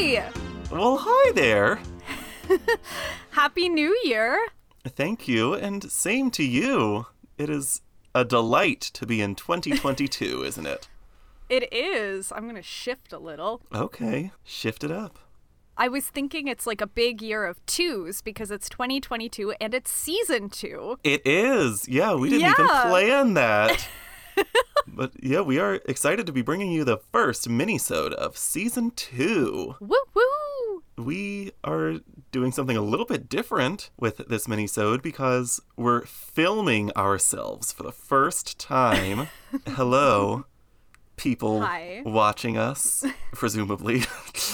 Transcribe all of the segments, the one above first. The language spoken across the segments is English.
Hi! Well, hi there. Happy New Year! Thank you, and same to you. It is a delight to be in 2022, isn't it? It is. I'm gonna shift a little. Okay, shift it up. I was thinking it's like a big year of twos because it's 2022 and it's season two. It is. Yeah, we didn't even plan that. but yeah, we are excited to be bringing you the first mini-sode of season 2. Woo woo! We are doing something a little bit different with this mini-sode because we're filming ourselves for the first time. Hello, people Hi. watching us, presumably.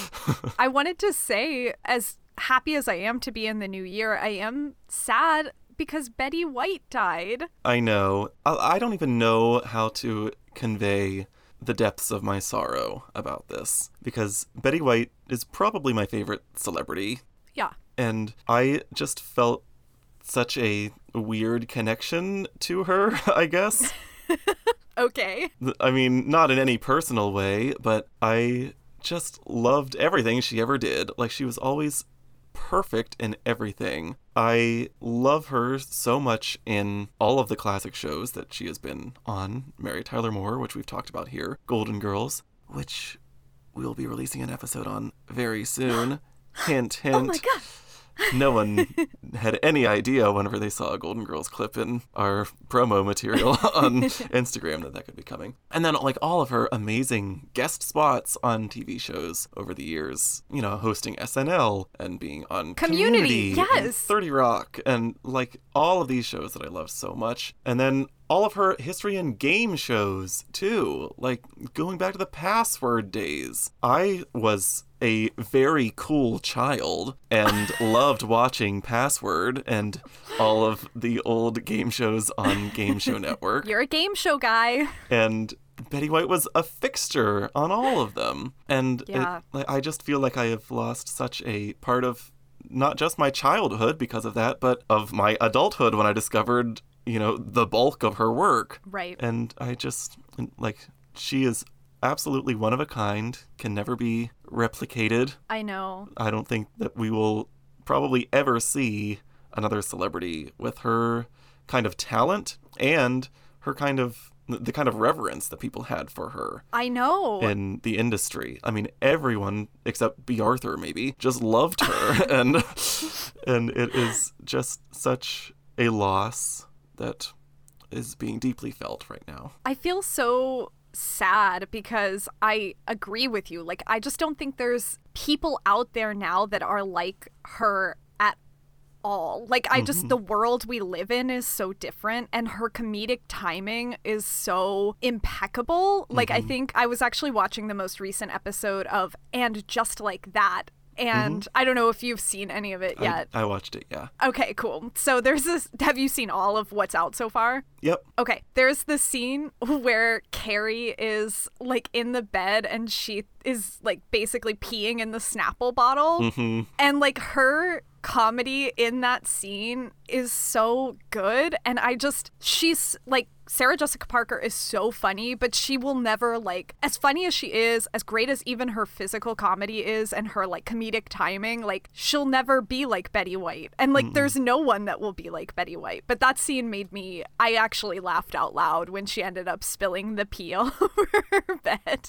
I wanted to say, as happy as I am to be in the new year, I am sad because Betty White died. I know. I, I don't even know how to convey the depths of my sorrow about this because Betty White is probably my favorite celebrity, Yeah. and I just felt such a weird connection to her, I guess. Okay. I mean, not in any personal way, but I just loved everything she ever did. Like, she was always perfect in everything. I love her so much in all of the classic shows that she has been on Mary Tyler Moore, which we've talked about here, Golden Girls, which we'll be releasing an episode on very soon. hint, hint. Oh my god. No one had any idea whenever they saw a Golden Girls clip in our promo material on Instagram that that could be coming. And then, like, all of her amazing guest spots on TV shows over the years, you know, hosting SNL and being on Community, and yes. 30 Rock, and like all of these shows that I love so much. And then all of her history and game shows, too, like going back to the password days. I was a very cool child and loved watching Password and all of the old game shows on Game Show Network. You're a game show guy. And Betty White was a fixture on all of them. And Yeah. like, I just feel like I have lost such a part of not just my childhood because of that, but of my adulthood when I discovered, you know, the bulk of her work. Right. And I just, like, she is absolutely one of a kind, can never be replicated. I know. I don't think that we will probably ever see another celebrity with her kind of talent and her kind of the kind of reverence that people had for her I know. in the industry. I mean, everyone except Bea Arthur maybe just loved her, and and it is just such a loss that is being deeply felt right now. I feel so sad because I agree with you. Like, I just don't think there's people out there now that are like her at all. Like, I just, mm-hmm. the world we live in is so different, and her comedic timing is so impeccable. Like, I mm-hmm. think I was actually watching the most recent episode of And Just Like That. And I don't know if you've seen any of it yet. I, I watched it, yeah. okay, cool. So there's this. Have you seen all of what's out so far? Yep. Okay, there's the scene where Carrie is like in the bed and she is like basically peeing in the Snapple bottle. Mm-hmm. And like her comedy in that scene is so good. And I just, she's like, Sarah Jessica Parker is so funny, but she will never like, as funny as she is, as great as even her physical comedy is and her like comedic timing, like she'll never be like Betty White. And like there's no one that will be like Betty White. But that scene made me, I actually laughed out loud when she ended up spilling the pee all over her bed.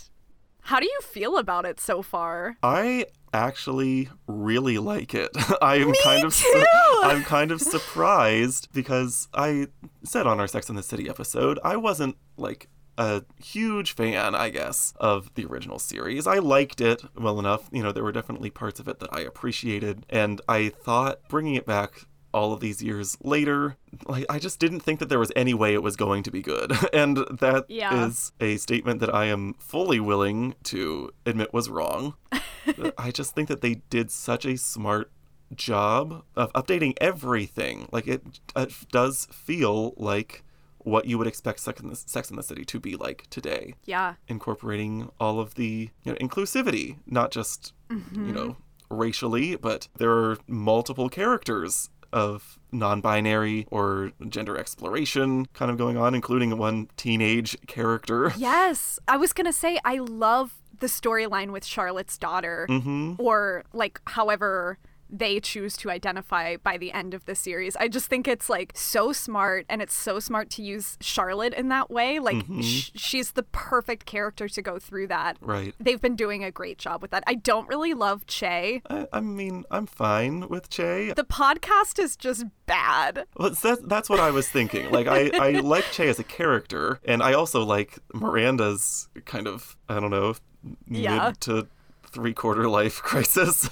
How do you feel about it so far? I actually really like it. I am kind of su- I'm kind of surprised because I said on our Sex in the City episode, I wasn't like a huge fan, I guess, of the original series. I liked it well enough. You know, there were definitely parts of it that I appreciated, and I thought bringing it back all of these years later, like I just didn't think that there was any way it was going to be good. And that is Yeah. a statement that I am fully willing to admit was wrong. I just think that they did such a smart job of updating everything. Like it, it does feel like what you would expect Sex in, the, Sex in the City to be like today, Yeah. incorporating all of the you know, inclusivity, not just you mm-hmm. know racially, but there are multiple characters of non-binary or gender exploration kind of going on, including one teenage character. Yes. I was going to say, I love the storyline with Charlotte's daughter, Mm-hmm. or like however they choose to identify by the end of the series. I just think it's like so smart and it's so smart to use Charlotte in that way. Like Mm-hmm. sh- she's the perfect character to go through that. Right. They've been doing a great job with that. I don't really love Che. I, I mean, I'm fine with Che. The podcast is just bad. Well, that's, that's what I was thinking. Like, I, I like Che as a character, and I also like Miranda's kind of, I don't know, Yeah. mid to three quarter life crisis.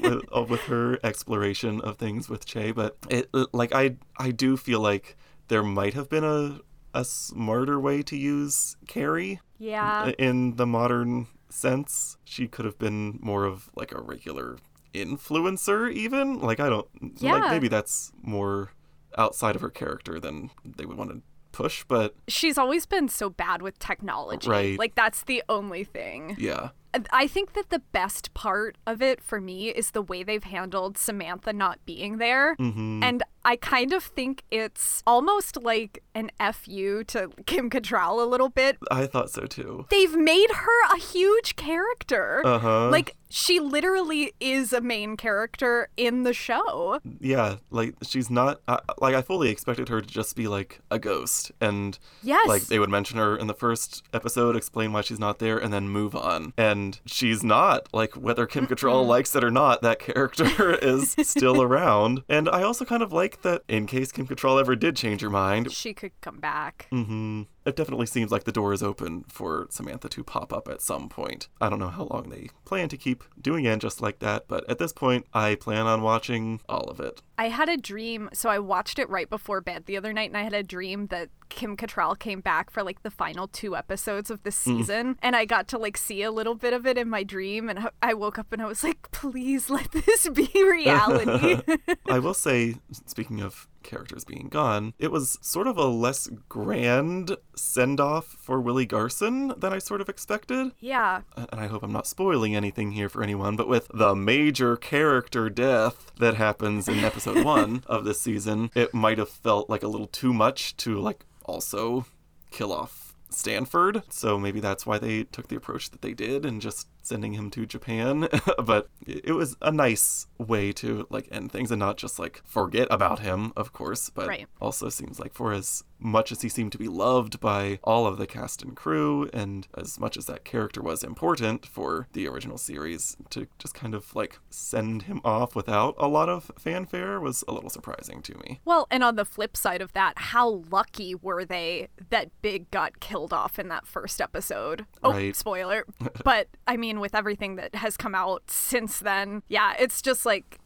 With, uh, with her exploration of things with Che, but it like I I do feel like there might have been a a smarter way to use Carrie Yeah. in the modern sense. She could have been more of like a regular influencer, even. Like, I don't, Yeah. like, maybe that's more outside of her character than they would want to push, but She's always been so bad with technology. Right. Like that's the only thing. yeah. I think that the best part of it for me is the way they've handled Samantha not being there. Mm-hmm. And I kind of think it's almost like an FU to Kim Cattrall a little bit. I thought so too. They've made her a huge character. Uh huh. Like, she literally is a main character in the show. yeah, like she's not, uh, like, I fully expected her to just be like a ghost. And Yes. like they would mention her in the first episode, explain why she's not there, and then move on. And she's not. Like whether Kim Cattrall likes it or not, that character is still around. And I also kind of like that in case Kim Cattrall ever did change her mind. she could come back. hmm It definitely seems like the door is open for Samantha to pop up at some point. I don't know how long they plan to keep doing it just like that, but at this point, I plan on watching all of it. I had a dream, so I watched it right before bed the other night, and I had a dream that Kim Cattrall came back for like the final two episodes of the mm. season, and I got to like see a little bit of it in my dream, and I woke up and I was like, please let this be reality. I will say, speaking of characters being gone, it was sort of a less grand send off for Willie Garson than I sort of expected. yeah, And I hope I'm not spoiling anything here for anyone, but with the major character death that happens in episode one of this season, it might have felt like a little too much to like also kill off Stanford. So maybe that's why they took the approach that they did and just sending him to Japan. but it was a nice way to like end things and not just like forget about him, of course, but Right. also seems like for as much as he seemed to be loved by all of the cast and crew and as much as that character was important for the original series to just kind of like send him off without a lot of fanfare was a little surprising to me. Well, and on the flip side of that, how lucky were they that Big got killed off in that first episode? Oh, Right. spoiler. but I mean, with everything that has come out since then, yeah, it's just like.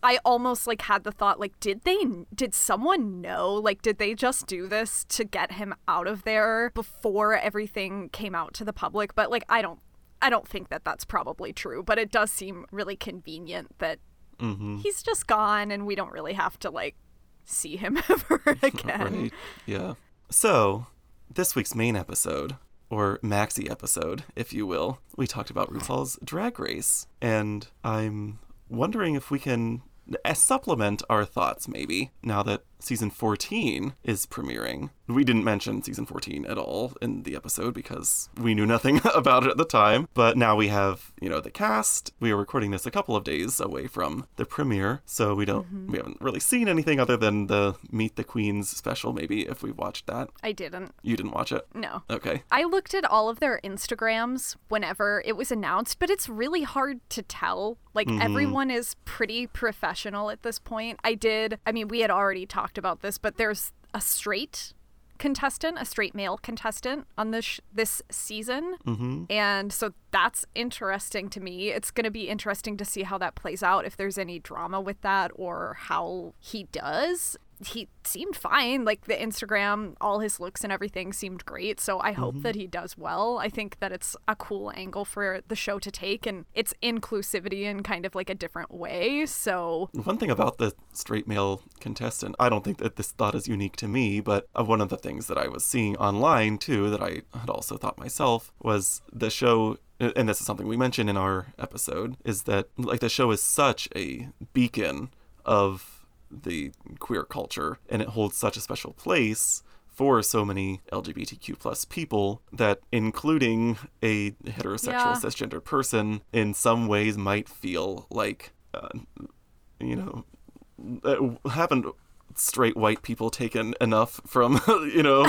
I almost like had the thought like did they did someone know like did they just do this to get him out of there before everything came out to the public but like I don't I don't think that that's probably true but it does seem really convenient that Mm-hmm. he's just gone and we don't really have to like see him ever again. Right. Yeah. So, this week's main episode, or maxi episode, if you will, we talked about RuPaul's Drag Race. And I'm wondering if we can uh, supplement our thoughts, maybe, now that season 14 is premiering. We didn't mention season 14 at all in the episode because we knew nothing about it at the time. But now we have, you know, the cast. We are recording this a couple of days away from the premiere, so we don't, mm-hmm. we haven't really seen anything other than the Meet the Queens special, maybe, if we've watched that. I didn't. You didn't watch it? No. Okay. I looked at all of their Instagrams whenever it was announced, but it's really hard to tell. Like mm-hmm. everyone is pretty professional at this point. I did, I mean, we had already talked about this, but there's a straight contestant, a straight male contestant on this sh- this season. Mm-hmm. And so that's interesting to me. It's going to be interesting to see how that plays out, if there's any drama with that or how he does. He seemed fine. Like the Instagram, all his looks and everything seemed great. So I hope that mm-hmm. he does well. I think that it's a cool angle for the show to take and it's inclusivity in kind of like a different way. So One thing about the straight male contestant, I don't think that this thought is unique to me, but one of the things that I was seeing online too, that I had also thought myself, was the show. And this is something we mentioned in our episode, is that like the show is such a beacon of the queer culture, and it holds such a special place for so many LGBTQ plus people that including a heterosexual Yeah. cisgendered person in some ways might feel like, uh, you know, uh, haven't straight white people taken enough from, you know,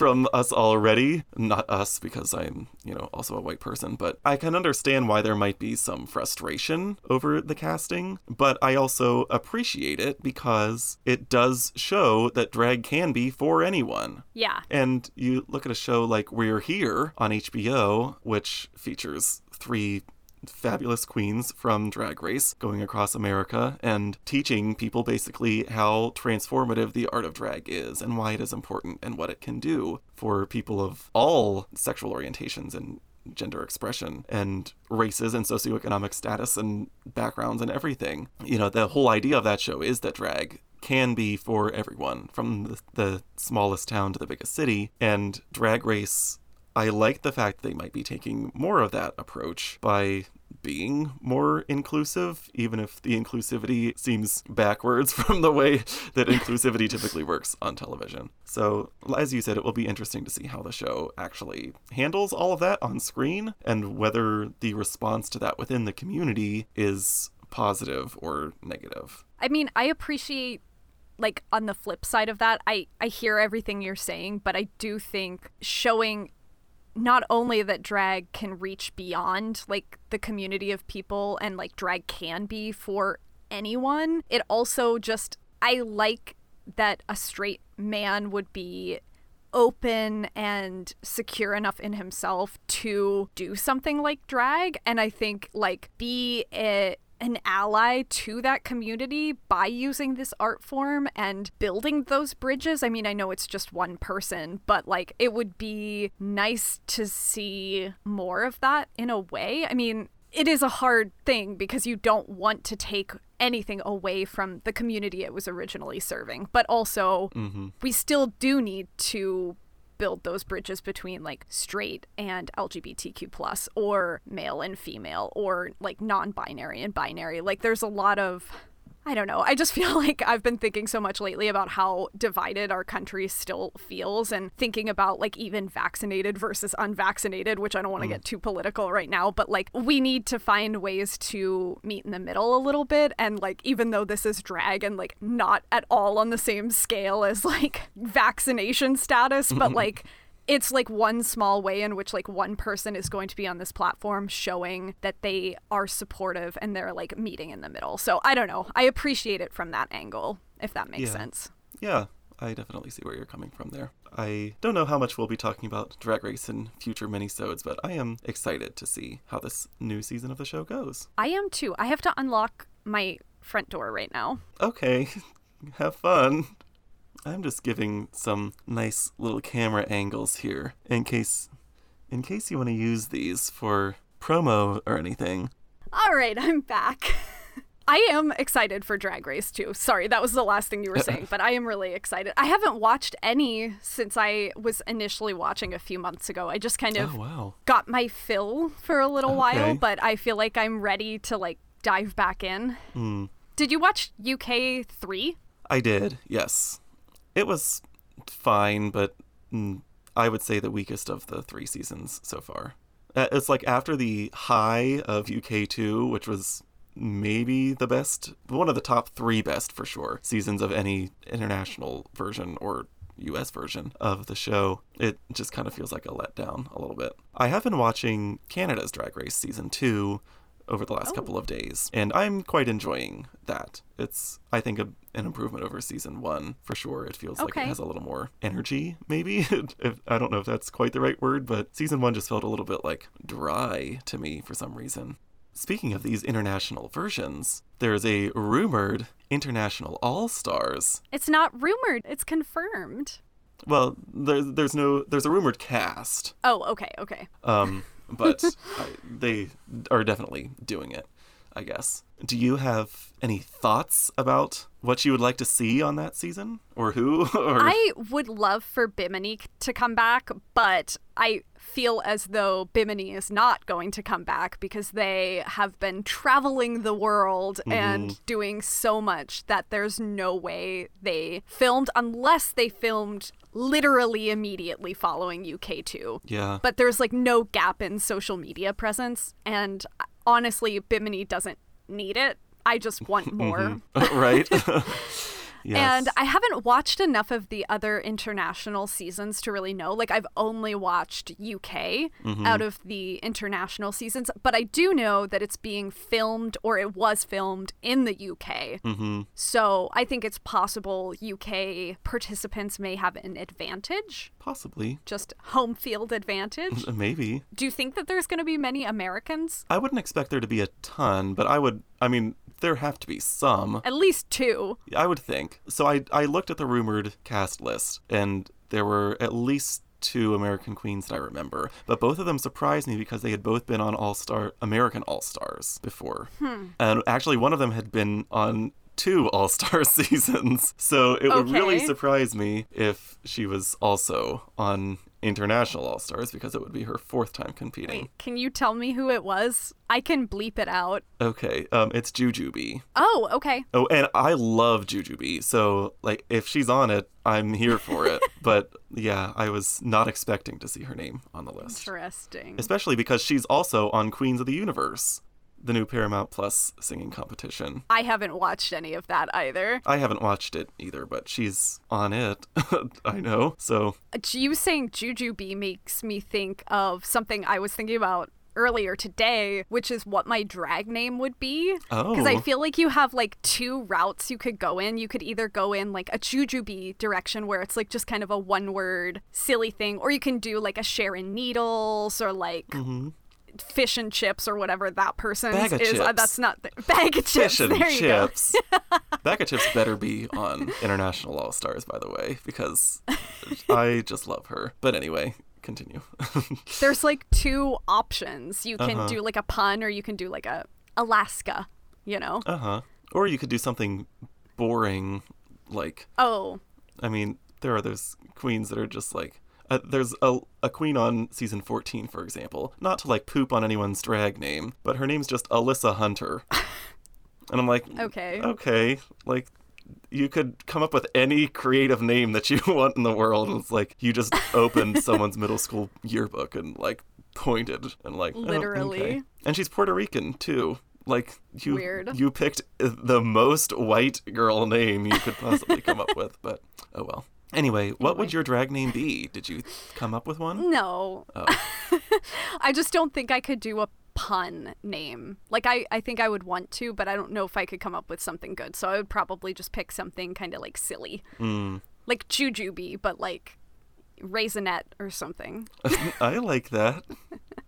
from us already? Not us, because I'm, you know, also a white person, but I can understand why there might be some frustration over the casting, but I also appreciate it because it does show that drag can be for anyone. Yeah. And you look at a show like We're Here on HBO, which features three fabulous queens from Drag Race going across America and teaching people basically how transformative the art of drag is and why it is important and what it can do for people of all sexual orientations and gender expression and races and socioeconomic status and backgrounds and everything. You know, the whole idea of that show is that drag can be for everyone, from the, the smallest town to the biggest city. And Drag Race, I like the fact they might be taking more of that approach by being more inclusive, even if the inclusivity seems backwards from the way that inclusivity typically works on television. So, as you said, it will be interesting to see how the show actually handles all of that on screen and whether the response to that within the community is positive or negative. I mean, I appreciate like on the flip side of that, I I hear everything you're saying, but I do think showing not only that drag can reach beyond like the community of people and like drag can be for anyone, it also just I like that a straight man would be open and secure enough in himself to do something like drag. And i think like be a an ally to that community by using this art form and building those bridges. I mean, I know it's just one person, but like it would be nice to see more of that in a way. I mean, it is a hard thing because you don't want to take anything away from the community it was originally serving, but also mm-hmm. we still do need to build those bridges between like straight and LGBTQ plus or male and female or like non-binary and binary. Like there's a lot of I don't know. I just feel like I've been thinking so much lately about how divided our country still feels and thinking about like even vaccinated versus unvaccinated, which I don't want to mm. get too political right now, but like we need to find ways to meet in the middle a little bit. And like, even though this is drag and like not at all on the same scale as like vaccination status, but like, it's like one small way in which like one person is going to be on this platform showing that they are supportive and they're like meeting in the middle. So I don't know. I appreciate it from that angle, if that makes Yeah. sense. Yeah, I definitely see where you're coming from there. I don't know how much we'll be talking about Drag Race in future minisodes, but I am excited to see how this new season of the show goes. I am too. I have to unlock my front door right now. Okay, have fun. I'm just giving some nice little camera angles here in case in case you want to use these for promo or anything. All right, I'm back. I am excited for Drag Race too. Sorry, that was the last thing you were saying, but I am really excited. I haven't watched any since I was initially watching a few months ago. I just kind of Oh wow. got my fill for a little while, but I feel like I'm ready to like dive back in. Hmm. Did you watch UK 3? I did, yes. It was fine, but I would say the weakest of the three seasons so far. Uh, It's like after the high of UK2, which was maybe the best, one of the top three best for sure seasons of any international version or US version of the show. It just kind of feels like a letdown a little bit. I have been watching Canada's Drag Race season 2 over the last Oh. couple of days, and I'm quite enjoying that. It's, I think, a, an improvement over season one for sure. It feels like it has a little more energy, maybe. if, I don't know if that's quite the right word, but season one just felt a little bit like dry to me for some reason. Speaking of these international versions, there's a rumored international All Stars. It's not rumored, it's confirmed. Well, there's there's no there's a rumored cast, Oh, okay, okay. um, but I, they are definitely doing it. I guess. Do you have any thoughts about what you would like to see on that season? Or who? or I would love for Bimini to come back, but I feel as though Bimini is not going to come back because they have been traveling the world mm-hmm. and doing so much that there's no way they filmed unless they filmed literally immediately following UK2. Yeah. But there's like no gap in social media presence and honestly Bimini doesn't need it. I just want mm-hmm. more. right? yes. And I haven't watched enough of the other international seasons to really know. Like, I've only watched UK Mm-hmm. out of the international seasons, but I do know that it's being filmed or it was filmed in the UK. Mhm. So I think it's possible UK participants may have an advantage, Possibly. just home field advantage. Maybe. do you think that there's going to be many Americans? I wouldn't expect there to be a ton, but I would, I mean, there have to be some. At least two. I would think. So I, I looked at the rumored cast list, and there were at least two American Queens that I remember. But both of them surprised me because they had both been on All Star American All Stars before. Hmm. And actually, one of them had been on two All Star seasons. So it would really surprise me if she was also on International All Stars because it would be her fourth time competing. Can you tell me who it was? I can bleep it out. Okay, um, it's Jujubee. Oh, okay. Oh, and I love Jujubee, so like if she's on it, I'm here for it. but yeah, I was not expecting to see her name on the list, Interesting. especially because she's also on Queens of the Universe, the new Paramount Plus singing competition. I haven't watched any of that either. I haven't watched it either, but she's on it. I know. So You saying Jujubee makes me think of something I was thinking about earlier today, which is what my drag name would be. Oh. Because I Oh. feel like you have like two routes you could go in. You could either go in like a Jujubee direction where it's like just kind of a one word silly thing, or you can do like a Sharon Needles or like. Mm-hmm. Fish and chips, or whatever that of is. Uh, chips. that's not the bag of chips. fish and there you go. chips. Baga Chipz better be on International All Stars, by the way, because I just love her. But anyway, continue. There's like two options. You can Uh-huh. do like a pun, or you can do like a Alaska. You know? uh huh. Or you could do something boring, like Oh, I mean, there are those queens that are just like. Uh, there's a, a queen on season 14, for example. Not to like poop on anyone's drag name, but her name's just Alyssa Hunter. and I'm like, Okay. Okay. Like, you could come up with any creative name that you want in the world. And it's like you just opened someone's middle school yearbook and like pointed and like oh, Literally. okay. And she's Puerto Rican too. Like you, Weird. you picked the most white girl name you could possibly come up with, but oh well. Anyway, what would your drag name be? Did you come up with one? no. Oh. I just don't think I could do a pun name. Like I, I think I would want to, but I don't know if I could come up with something good. So I would probably just pick something kind of like silly, Mm. like Jujubee, but like raisinette or something. I like that.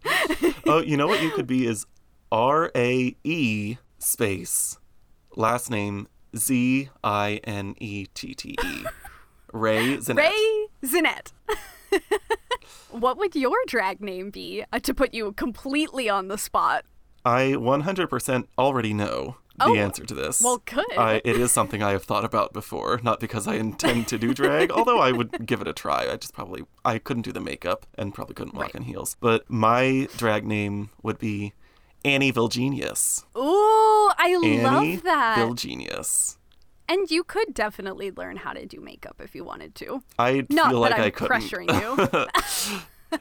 oh, you know what you could be is R A E space last name Z I N E T T E. Ray Zinette. Ray Zinette. what would your drag name be uh, to put you completely on the spot? I 100% already know the Oh, answer to this. well, good. I, it is something I have thought about before, not because I intend to do drag, although I would give it a try. I just probably I couldn't do the makeup and probably couldn't walk Right. in heels. But my drag name would be Annie Vilgenius. Ooh, I Annie love that. Vilgenius. And you could definitely learn how to do makeup if you wanted to. I Not feel like I'm I couldn't. pressuring you.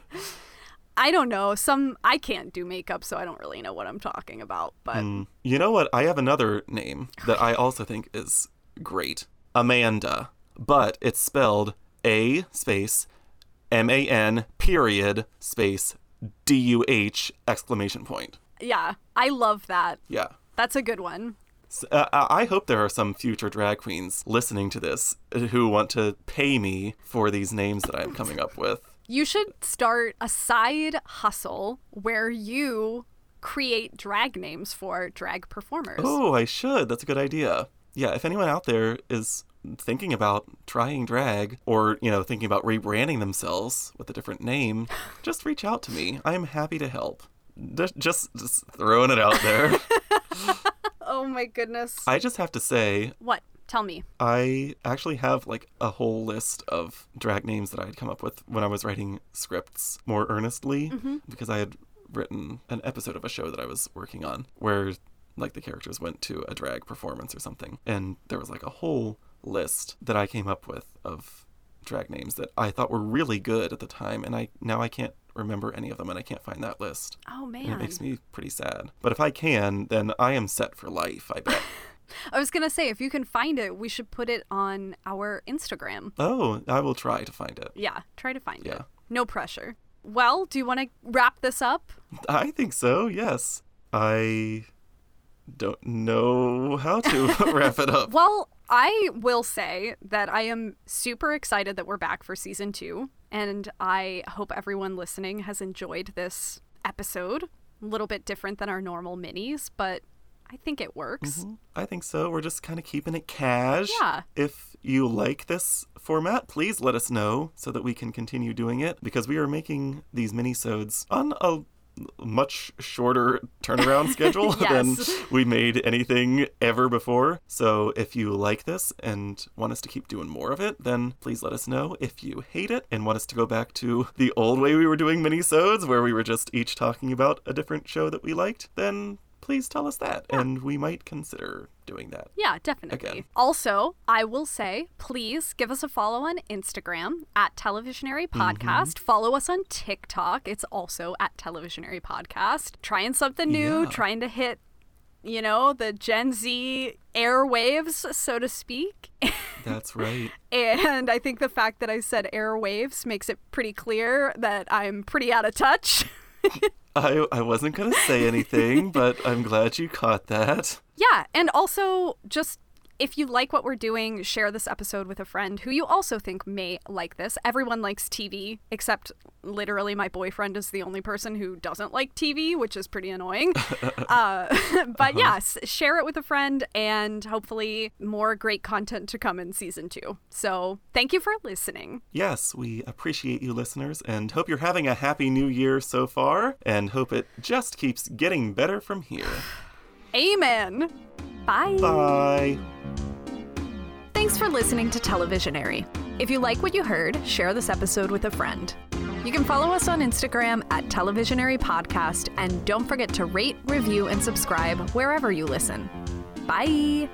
I don't know. Some I can't do makeup, so I don't really know what I'm talking about. But Mm. You know what? I have another name that I also think is great. Amanda. But it's spelled A space M A N period space D U H exclamation point. yeah, I love that. Yeah. That's a good one. Uh, I hope there are some future drag queens listening to this who want to pay me for these names that I'm coming up with. You should start a side hustle where you create drag names for drag performers. Oh, I should. That's a good idea. Yeah, if anyone out there is thinking about trying drag or, you know, thinking about rebranding themselves with a different name, just reach out to me. I'm happy to help. Just, just throwing it out there. oh my goodness. I just have to say, what? Tell me. I actually have like a whole list of drag names that I had come up with when I was writing scripts more earnestly Mm-hmm. because I had written an episode of a show that I was working on where like the characters went to a drag performance or something and there was like a whole list that I came up with of drag names that I thought were really good at the time and I now I can't remember any of them and I can't find that list. Oh And it makes me pretty sad. But if I can, then I am set for life, I bet. I was to say if you can find it, we should put it on our Instagram. oh, I will try to find it. Yeah, try to find it. Yeah. No pressure. Well, do you want to wrap this up? I think so, yes. I don't know how to wrap it up. Well, I will say that I am super excited that we're back for season two, and I hope everyone listening has enjoyed this episode. A little bit different than our normal minis, but I think it works. Mm-hmm. I think so. We're just kind of keeping it cash. Yeah. If you like this format, please let us know so that we can continue doing it because we are making these mini-sodes on a much shorter turnaround schedule Yes. than we made anything ever before. So if you like this and want us to keep doing more of it, then please let us know. If you hate it and want us to go back to the old way we were doing mini-sodes where we were just each talking about a different show that we liked, then please tell us that and we might consider doing that. Yeah, definitely. Again. Also, I will say, please give us a follow on Instagram at Televisionary mm-hmm. Podcast. Follow us on TikTok. It's also at Televisionary Podcast. Trying something new, Yeah. trying to hit, you know, the Gen Z airwaves, so to speak. That's right. and I think the fact that I said airwaves makes it pretty clear that I'm pretty out of touch. I, I wasn't going to say anything, but I'm glad you caught that. Yeah, and also just if you like what we're doing, share this episode with a friend who you also think may like this. Everyone likes TV, except literally my boyfriend is the only person who doesn't like TV, which is pretty annoying. uh, but yes, share it with a friend, and hopefully more great content to come in season two. So thank you for listening. Yes, we appreciate you listeners and hope you're having a happy new year so far and hope it just keeps getting better from here. Amen. Bye. Bye. Thanks for listening to Televisionary. If you like what you heard, share this episode with a friend. You can follow us on Instagram at Televisionary Podcast and don't forget to rate, review, and subscribe wherever you listen. Bye.